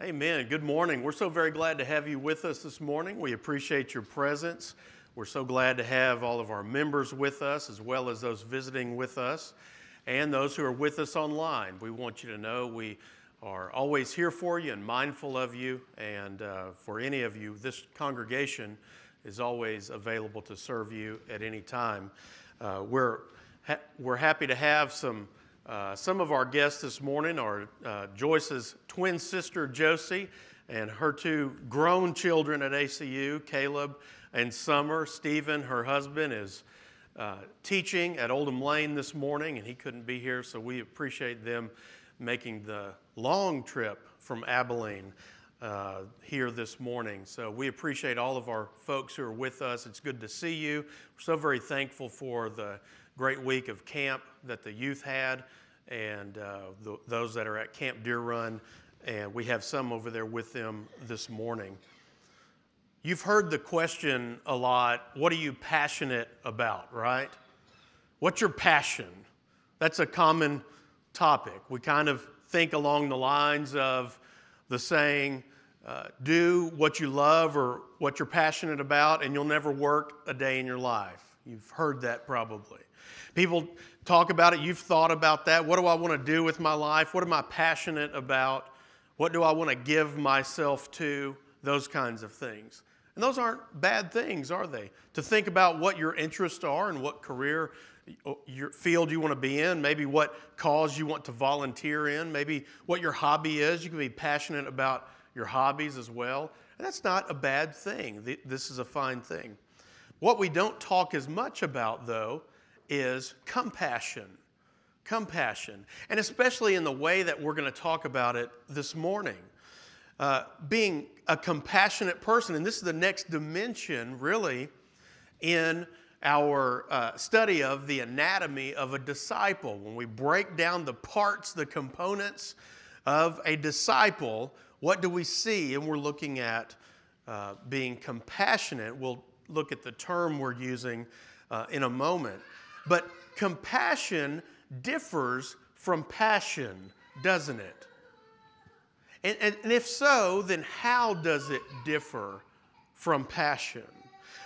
Amen. Good morning. We're so very glad to have you with us this morning. We appreciate your presence. We're so glad to have all of our members with us, as well as those visiting with us, and those who are with us online. We want you to know we are always here for you and mindful of you. And uh, for any of you, this congregation is always available to serve you at any time. Uh, we're, ha- we're happy to have some uh, some of our guests this morning are uh, Joyce's twin sister, Josie, and her two grown children at ACU, Caleb and Summer. Stephen, her husband, is uh, teaching at Oldham Lane this morning, and he couldn't be here, so we appreciate them making the long trip from Abilene uh, here this morning. So we appreciate all of our folks who are with us. It's good to see you. We're so very thankful for the great week of camp that the youth had and uh, the, those that are at Camp Deer Run. And we have some over there with them this morning. You've heard the question a lot what are you passionate about, right? What's your passion? That's a common topic. We kind of think along the lines of the saying, uh, do what you love or what you're passionate about, and you'll never work a day in your life. You've heard that probably. People talk about it. You've thought about that. What do I want to do with my life? What am I passionate about? What do I want to give myself to? Those kinds of things. And those aren't bad things, are they? To think about what your interests are and what career uh, your field you want to be in, maybe what cause you want to volunteer in, maybe what your hobby is. You can be passionate about your hobbies as well. And that's not a bad thing. This is a fine thing. What we don't talk as much about, though, is compassion. Compassion. And especially in the way that we're going to talk about it this morning. Uh, being a compassionate person, and this is the next dimension, really, in our uh, study of the anatomy of a disciple. When we break down the parts, the components of a disciple, what do we see? And we're looking at uh, being compassionate. We'll look at the term we're using uh, in a moment. But compassion differs from passion, doesn't it? And, and, and, if so, then how does it differ from passion?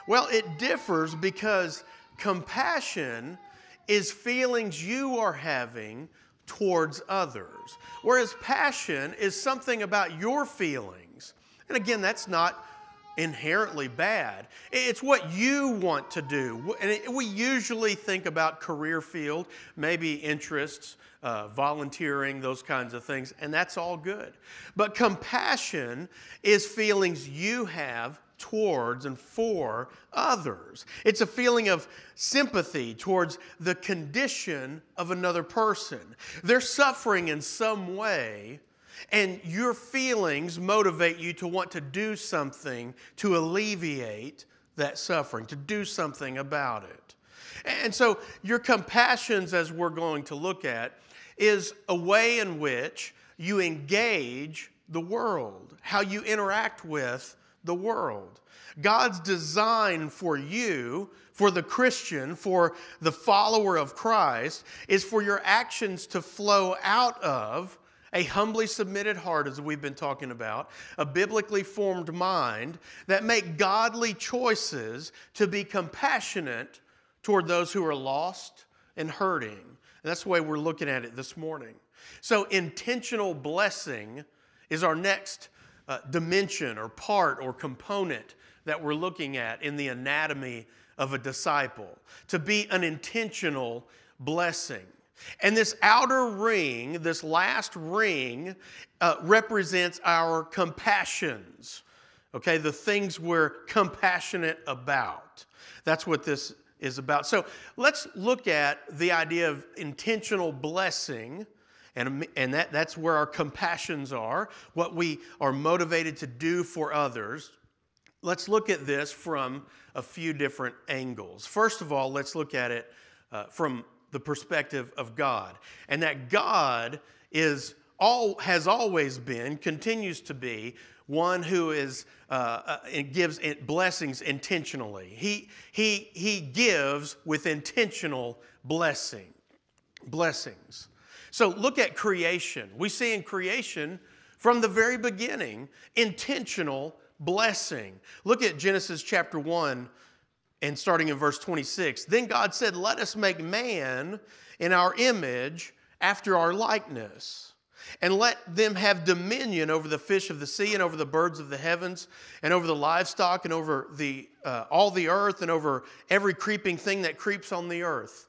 Well, it differs because compassion is feelings you are having towards others, whereas passion is something about your feelings. And again, that's not inherently bad. It's what you want to do. And we usually think about career field, maybe interests, uh, volunteering, those kinds of things, and that's all good. But compassion is feelings you have towards and for others. It's a feeling of sympathy towards the condition of another person. They're suffering in some way and your feelings motivate you to want to do something to alleviate that suffering, to do something about it. And so, your compassions, as we're going to look at, is a way in which you engage the world, how you interact with the world. God's design for you, for the Christian, for the follower of Christ, is for your actions to flow out of a humbly submitted heart, as we've been talking about, a biblically formed mind that make godly choices to be compassionate toward those who are lost and hurting. And that's the way we're looking at it this morning. So, intentional blessing is our next uh, dimension or part or component that we're looking at in the anatomy of a disciple. To be an intentional blessing. And this outer ring, this last ring, uh, represents our compassions. Okay, the things we're compassionate about. That's what this is about. So let's look at the idea of intentional blessing. And, and that, that's where our compassions are, what we are motivated to do for others. Let's look at this from a few different angles. First of all, let's look at it uh, from the perspective of God. And that God is all, has always been, continues to be, one who is, uh, uh, gives blessings intentionally. He, he, he gives with intentional blessing, blessings. So look at creation. We see in creation from the very beginning, intentional blessing. Look at Genesis chapter 1 and starting in verse 26. Then God said, Let us make man in our image after our likeness and let them have dominion over the fish of the sea and over the birds of the heavens and over the livestock and over the, uh, all the earth and over every creeping thing that creeps on the earth.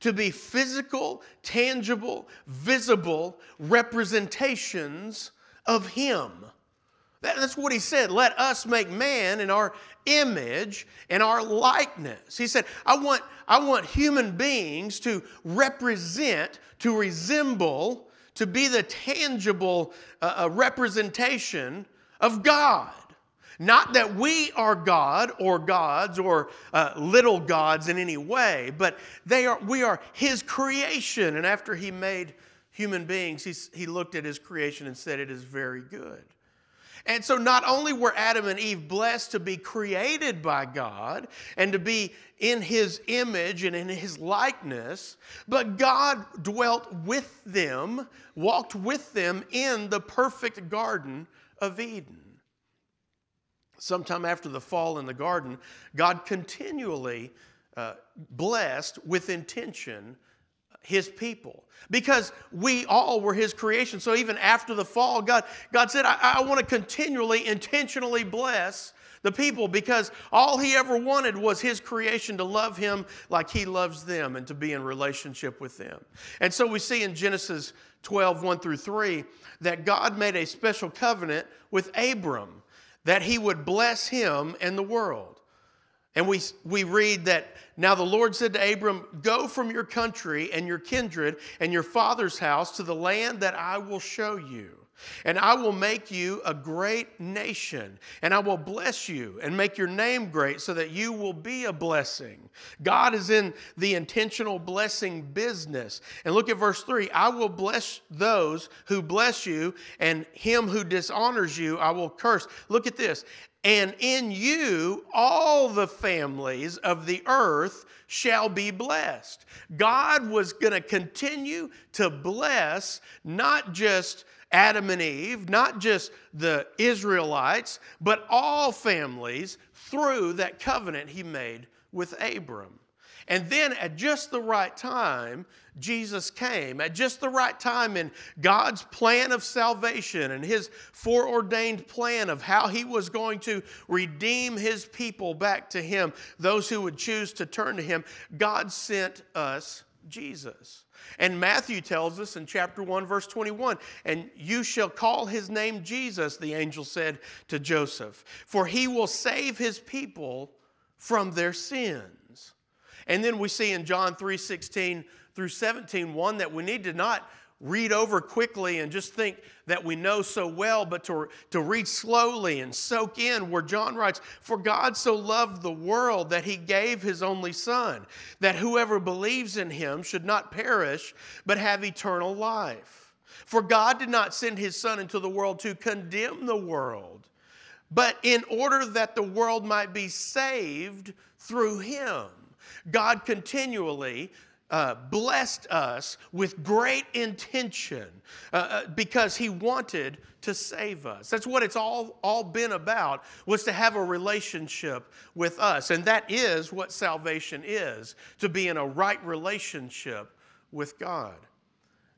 to be physical, tangible, visible representations of Him. That's what he said. Let us make man in our image and our likeness. He said, I want, I want human beings to represent, to resemble, to be the tangible uh, uh, representation of God. Not that we are God or gods or uh, little gods in any way, but they are, we are His creation. And after He made human beings, he, he looked at His creation and said, It is very good. And so, not only were Adam and Eve blessed to be created by God and to be in His image and in His likeness, but God dwelt with them, walked with them in the perfect Garden of Eden. Sometime after the fall in the garden, God continually uh, blessed with intention his people because we all were his creation. So even after the fall, God, God said, I, I want to continually, intentionally bless the people because all he ever wanted was his creation to love him like he loves them and to be in relationship with them. And so we see in Genesis 12, 1 through 3, that God made a special covenant with Abram that he would bless him and the world. And we, we read that now the Lord said to Abram, Go from your country and your kindred and your father's house to the land that I will show you. And I will make you a great nation, and I will bless you and make your name great so that you will be a blessing. God is in the intentional blessing business. And look at verse 3 I will bless those who bless you, and him who dishonors you I will curse. Look at this and in you all the families of the earth shall be blessed. God was going to continue to bless not just Adam and Eve, not just the Israelites, but all families through that covenant he made with Abram. And then at just the right time, Jesus came. At just the right time in God's plan of salvation and his foreordained plan of how he was going to redeem his people back to him, those who would choose to turn to him, God sent us Jesus. And Matthew tells us in chapter 1, verse 21 And you shall call his name Jesus, the angel said to Joseph, for he will save his people from their sins. And then we see in John 3 16 through 17, one that we need to not read over quickly and just think that we know so well, but to, to read slowly and soak in where John writes, For God so loved the world that he gave his only Son, that whoever believes in him should not perish, but have eternal life. For God did not send his Son into the world to condemn the world, but in order that the world might be saved through him. God continually uh, blessed us with great intention uh, uh, because he wanted to save us. That's what it's all, all been about was to have a relationship with us. And that is what salvation is to be in a right relationship with god.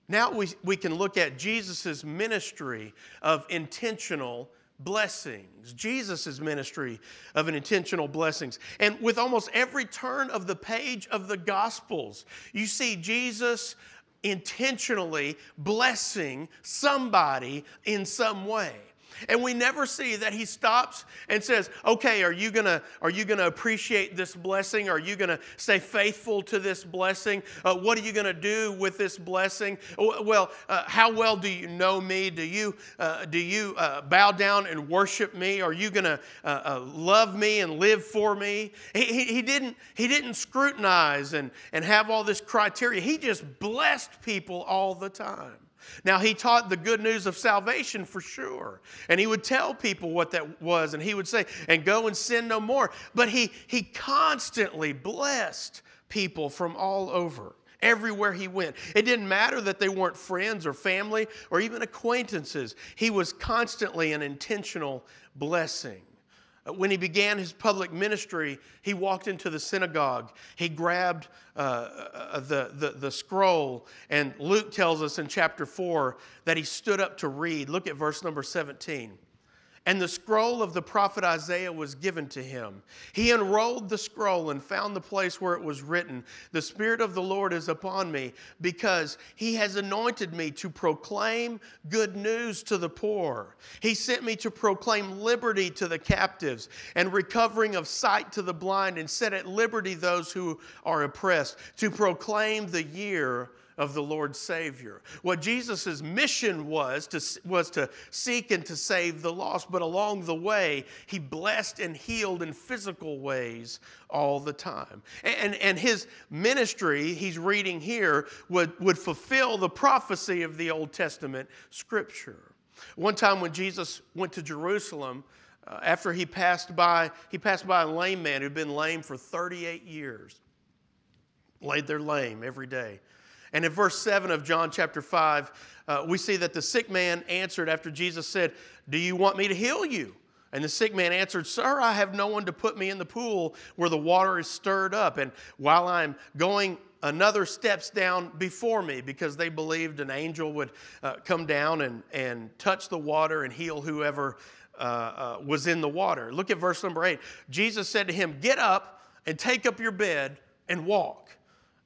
Now we, we can look at jesus' ministry of intentional blessings, Jesus' ministry of an intentional blessings. And with almost every turn of the page of the Gospels, you see Jesus intentionally blessing somebody in some way. And we never see that he stops and says, "Okay, are you gonna are you gonna appreciate this blessing? Are you gonna stay faithful to this blessing? Uh, what are you gonna do with this blessing? Well, uh, how well do you know me? Do you uh, do you uh, bow down and worship me? Are you gonna uh, uh, love me and live for me?" He, he, he didn't he didn't scrutinize and and have all this criteria. He just blessed people all the time. Now, he taught the good news of salvation for sure. And he would tell people what that was, and he would say, and go and sin no more. But he, he constantly blessed people from all over, everywhere he went. It didn't matter that they weren't friends or family or even acquaintances, he was constantly an intentional blessing. Uh, when he began his public ministry, he walked into the synagogue. He grabbed uh, uh, the, the, the scroll, and Luke tells us in chapter 4 that he stood up to read. Look at verse number 17. And the scroll of the prophet Isaiah was given to him. He unrolled the scroll and found the place where it was written The Spirit of the Lord is upon me, because he has anointed me to proclaim good news to the poor. He sent me to proclaim liberty to the captives and recovering of sight to the blind, and set at liberty those who are oppressed, to proclaim the year of the Lord Savior. What Jesus' mission was to, was to seek and to save the lost, but along the way, he blessed and healed in physical ways all the time. And, and his ministry, he's reading here, would, would fulfill the prophecy of the Old Testament scripture. One time when Jesus went to Jerusalem, uh, after he passed by, he passed by a lame man who'd been lame for 38 years. Laid there lame every day. And in verse 7 of John chapter 5, uh, we see that the sick man answered after Jesus said, Do you want me to heal you? And the sick man answered, Sir, I have no one to put me in the pool where the water is stirred up. And while I'm going, another steps down before me because they believed an angel would uh, come down and, and touch the water and heal whoever uh, uh, was in the water. Look at verse number 8. Jesus said to him, Get up and take up your bed and walk.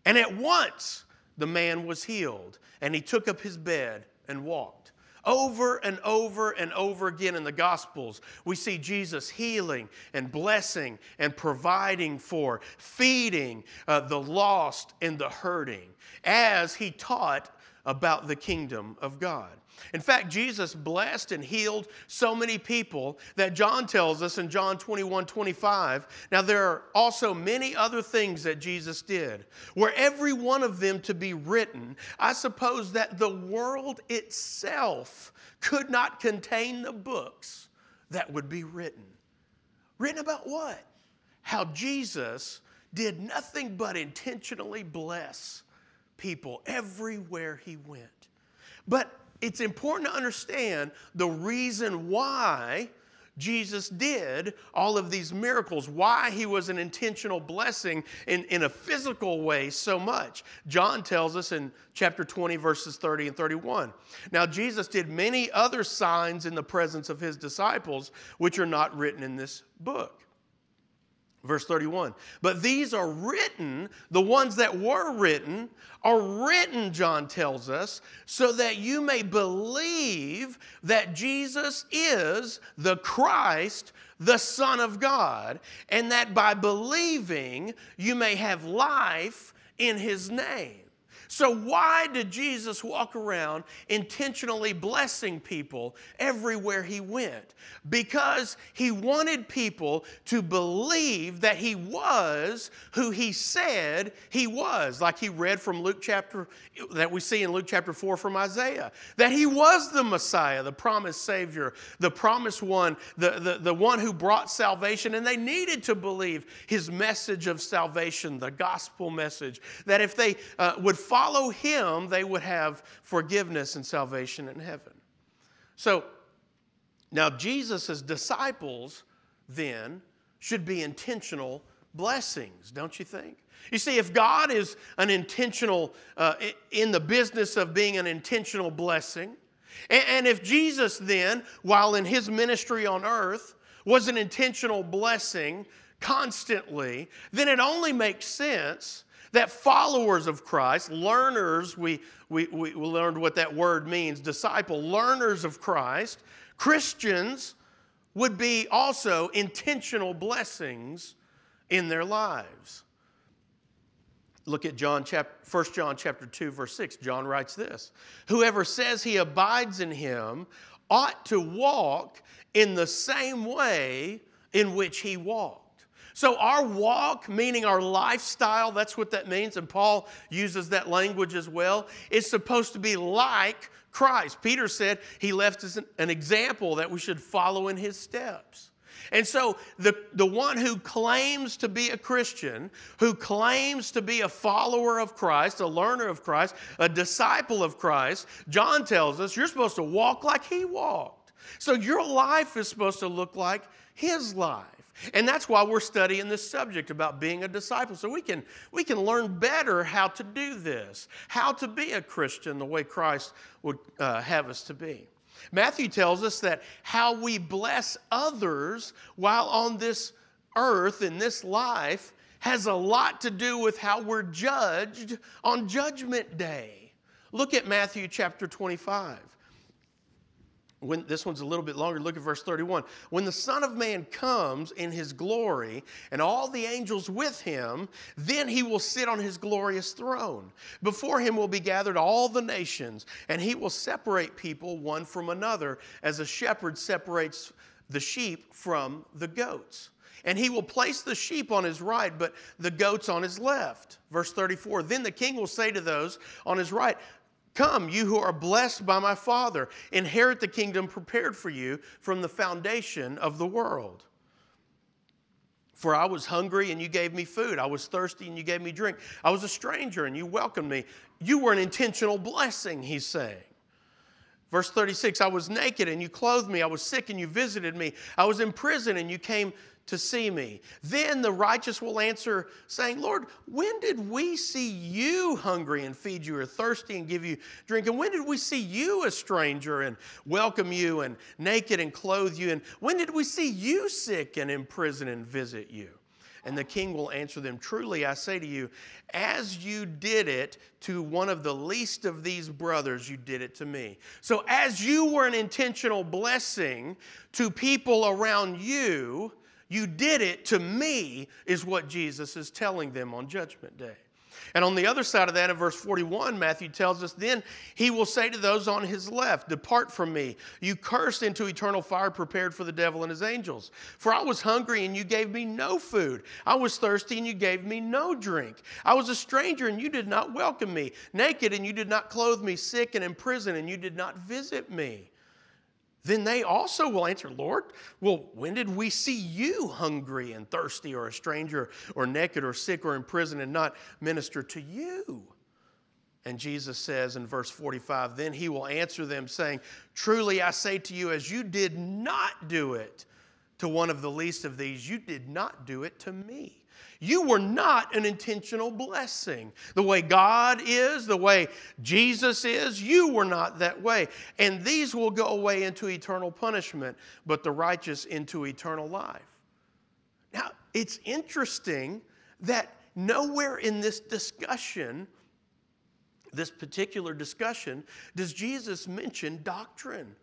And at once, the man was healed, and he took up his bed and walked. Over and over and over again in the Gospels, we see Jesus healing and blessing and providing for, feeding uh, the lost and the hurting as he taught about the kingdom of God. In fact, Jesus blessed and healed so many people that John tells us in John 21 25. Now, there are also many other things that Jesus did. Were every one of them to be written, I suppose that the world itself could not contain the books that would be written. Written about what? How Jesus did nothing but intentionally bless people everywhere he went. But it's important to understand the reason why Jesus did all of these miracles, why he was an intentional blessing in, in a physical way so much. John tells us in chapter 20, verses 30 and 31. Now, Jesus did many other signs in the presence of his disciples, which are not written in this book. Verse 31. But these are written, the ones that were written, are written, John tells us, so that you may believe that Jesus is the Christ, the Son of God, and that by believing you may have life in his name. So, why did Jesus walk around intentionally blessing people everywhere he went? Because he wanted people to believe that he was who he said he was, like he read from Luke chapter, that we see in Luke chapter 4 from Isaiah, that he was the Messiah, the promised Savior, the promised one, the, the, the one who brought salvation, and they needed to believe his message of salvation, the gospel message, that if they uh, would follow follow him, they would have forgiveness and salvation in heaven. So now Jesus' disciples then should be intentional blessings, don't you think? You see, if God is an intentional, uh, in the business of being an intentional blessing, and, and if Jesus then, while in his ministry on earth, was an intentional blessing constantly, then it only makes sense That followers of Christ, learners, we, we, we learned what that word means disciple, learners of Christ, Christians would be also intentional blessings in their lives. Look at John chapter, 1 John chapter 2 verse 6. John writes this. Whoever says he abides in him ought to walk in the same way in which he walked. So our walk, meaning our lifestyle, that's what that means and Paul uses that language as well, is supposed to be like Christ. Peter said he left us an example that we should follow in his steps. And so the, the one who claims to be a Christian, who claims to be a follower of Christ, a learner of Christ, a disciple of Christ, John tells us you're supposed to walk like he walked. So your life is supposed to look like his life. And that's why we're studying this subject about being a disciple. So we can, we can learn better how to do this, how to be a Christian the way Christ would uh, have us to be. Matthew tells us that how we bless others while on this earth, in this life, has a lot to do with how we're judged on Judgment Day. Look at Matthew chapter 25 when this one's a little bit longer. Look at verse 31 when the son of man comes in his glory and all the angels with him then he will sit on his glorious throne. Before him will be gathered all the nations and he will separate people one from another as a shepherd separates the sheep from the goats. And he will place the sheep on his right, but the goats on his left. Verse 34 Then the king will say to those on his right, Come, you who are blessed by my Father, inherit the kingdom prepared for you from the foundation of the world. For I was hungry and you gave me food. I was thirsty and you gave me drink. I was a stranger and you welcomed me. You were an intentional blessing, he's saying. Verse 36 I was naked and you clothed me. I was sick and you visited me. I was in prison and you came to see me. Then the righteous will answer, saying, Lord, when did we see you hungry and feed you, or thirsty and give you drink? And when did we see you a stranger and welcome you, and naked and clothe you? And when did we see you sick and in prison and visit you? And the king will answer them, Truly I say to you, as you did it to one of the least of these brothers, you did it to me. So as you were an intentional blessing to people around you, you did it to me, is what Jesus is telling them on Judgment Day. And on the other side of that, in verse 41, Matthew tells us, Then he will say to those on his left, Depart from me, you cursed into eternal fire prepared for the devil and his angels. For I was hungry, and you gave me no food. I was thirsty, and you gave me no drink. I was a stranger, and you did not welcome me. Naked, and you did not clothe me. Sick and in prison, and you did not visit me. Then they also will answer, Lord, well, when did we see you hungry and thirsty, or a stranger, or naked, or sick, or in prison, and not minister to you? And Jesus says in verse 45, Then he will answer them, saying, Truly I say to you, as you did not do it to one of the least of these, you did not do it to me. You were not an intentional blessing. The way God is, the way Jesus is, you were not that way. And these will go away into eternal punishment, but the righteous into eternal life. Now, it's interesting that nowhere in this discussion, this particular discussion, does Jesus mention doctrine.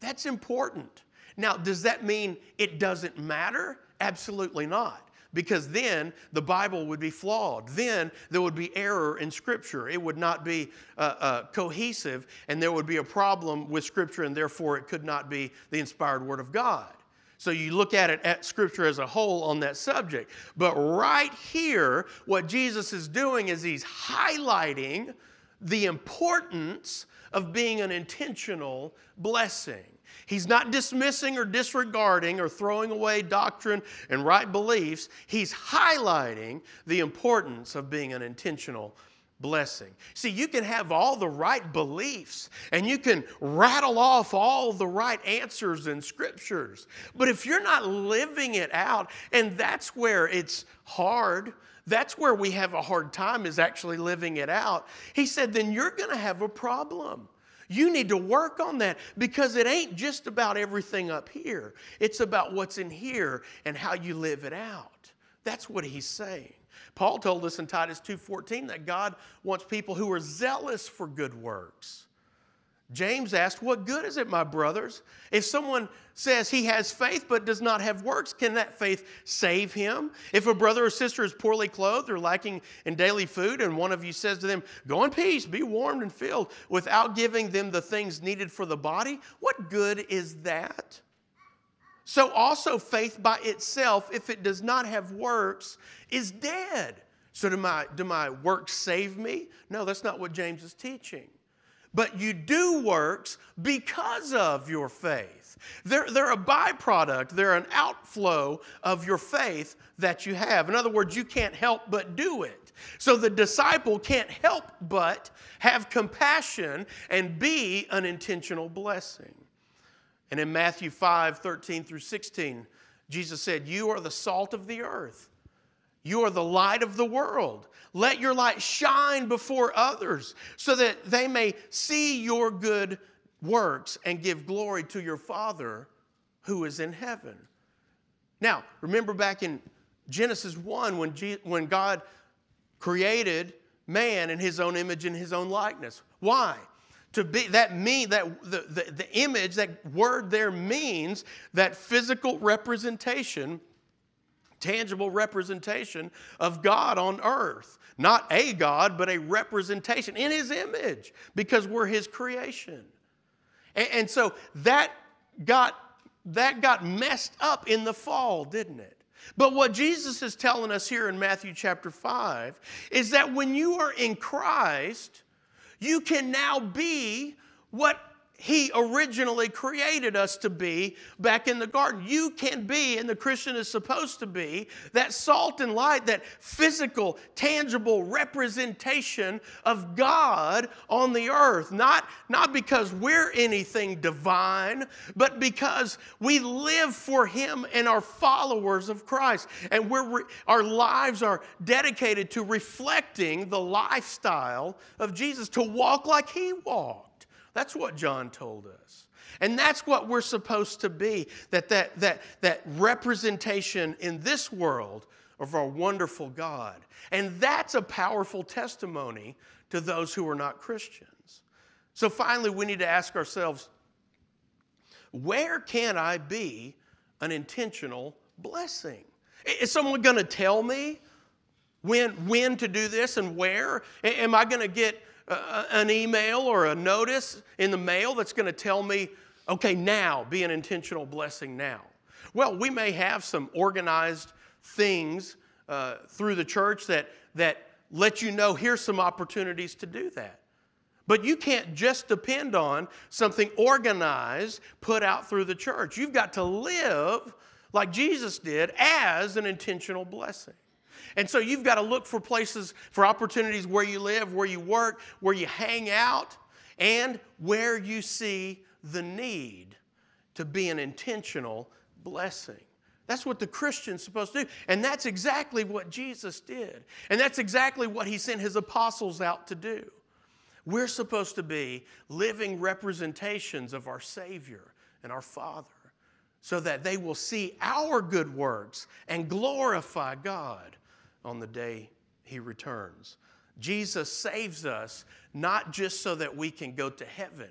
That's important. Now, does that mean it doesn't matter? Absolutely not because then the Bible would be flawed. Then there would be error in Scripture. It would not be uh, uh, cohesive, and there would be a problem with Scripture, and therefore it could not be the inspired Word of God. So you look at it at Scripture as a whole on that subject. But right here, what Jesus is doing is he's highlighting the importance of being an intentional blessing. He's not dismissing or disregarding or throwing away doctrine and right beliefs. He's highlighting the importance of being an intentional blessing. See, you can have all the right beliefs and you can rattle off all the right answers in scriptures. But if you're not living it out, and that's where it's hard, that's where we have a hard time is actually living it out. He said, then you're going to have a problem. You need to work on that because it ain't just about everything up here. It's about what's in here and how you live it out. That's what he's saying. Paul told us in Titus 2:14 that God wants people who are zealous for good works. James asked, What good is it, my brothers? If someone says he has faith but does not have works, can that faith save him? If a brother or sister is poorly clothed or lacking in daily food, and one of you says to them, Go in peace, be warmed and filled, without giving them the things needed for the body, what good is that? So also faith by itself, if it does not have works, is dead. So do my, do my works save me? No, that's not what James is teaching but you do works because of your faith. They're, they're a byproduct, they're an outflow of your faith that you have. In other words, you can't help but do it. So the disciple can't help but have compassion and be an intentional blessing. And in Matthew 5 13 through 16, Jesus said, You are the salt of the earth. You are the light of the world. Let your light shine before others so that they may see your good works and give glory to your Father who is in heaven. Now, remember back in Genesis 1 when, G- when God created man in his own image and his own likeness. Why? To be that mean that the, the, the image, that word there means that physical representation tangible representation of God on earth. Not a God, but a representation in His image because we're His creation. And, and so that got, that got messed up in the fall, didn't it? But what Jesus is telling us here in Matthew chapter 5 is that when you are in Christ, you can now be what he originally created us to be back in the garden. You can be, and the Christian is supposed to be, that salt and light, that physical, tangible representation of God on the earth. Not, not because we're anything divine, but because we live for Him and are followers of Christ. And we're, our lives are dedicated to reflecting the lifestyle of Jesus, to walk like He walked. That's what John told us. And that's what we're supposed to be that, that, that, that representation in this world of our wonderful God. And that's a powerful testimony to those who are not Christians. So finally, we need to ask ourselves where can I be an intentional blessing? Is someone going to tell me when, when to do this and where? Am I going to get an email or a notice in the mail that's going to tell me, okay, now, be an intentional blessing now. Well, we may have some organized things uh, through the church that, that let you know here's some opportunities to do that. But you can't just depend on something organized put out through the church. You've got to live like Jesus did as an intentional blessing. And so you've got to look for places, for opportunities where you live, where you work, where you hang out, and where you see the need to be an intentional blessing. That's what the Christian's supposed to do. And that's exactly what Jesus did. And that's exactly what he sent his apostles out to do. We're supposed to be living representations of our Savior and our Father so that they will see our good works and glorify God on the day he returns. Jesus saves us not just so that we can go to heaven,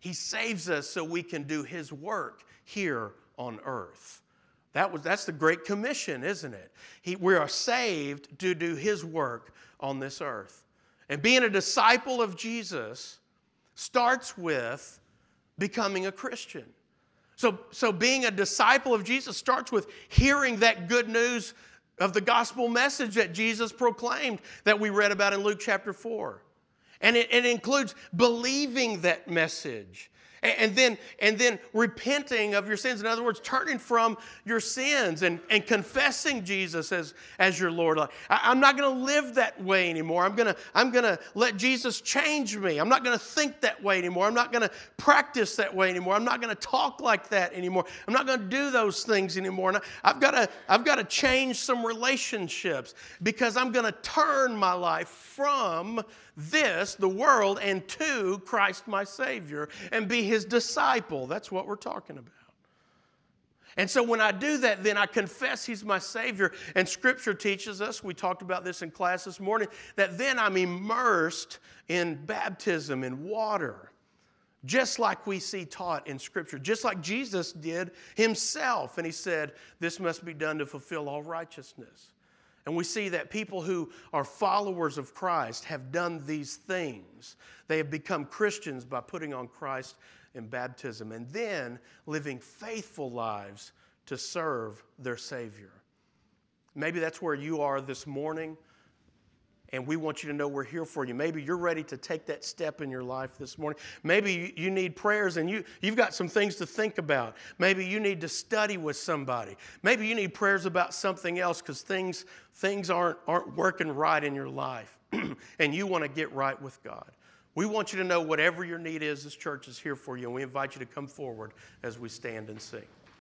he saves us so we can do his work here on earth. That was, that's the Great Commission, isn't it? He, we are saved to do his work on this earth. And being a disciple of Jesus starts with becoming a Christian. So, so being a disciple of Jesus starts with hearing that good news of the gospel message that Jesus proclaimed that we read about in Luke chapter 4. And it, it includes believing that message and then, and then repenting of your sins. In other words, turning from your sins and, and confessing Jesus as, as your Lord. I, am not going to live that way anymore. I'm going to I'm to let Jesus change me. I'm not going to think that way anymore. I'm not going to practice that way anymore. I'm not going to talk like that anymore. I'm not going to do those things anymore. And I've got to, I've got to change some relationships because I'm going to turn my life from this, the world, and to Christ my Savior and be his disciple. That's what we're talking about. And so when I do that, then I confess He's my Savior. And Scripture teaches us, we talked about this in class this morning, that then I'm immersed in baptism in water, just like we see taught in Scripture, just like Jesus did Himself. And He said, This must be done to fulfill all righteousness. And we see that people who are followers of Christ have done these things. They have become Christians by putting on Christ in baptism and then living faithful lives to serve their Savior. Maybe that's where you are this morning, and we want you to know we're here for you. Maybe you're ready to take that step in your life this morning. Maybe you need prayers and you, you've got some things to think about. Maybe you need to study with somebody. Maybe you need prayers about something else because things, things aren't, aren't working right in your life, and you want to get right with God. We want you to know whatever your need is, this church is here for you, and we invite you to come forward as we stand and sing.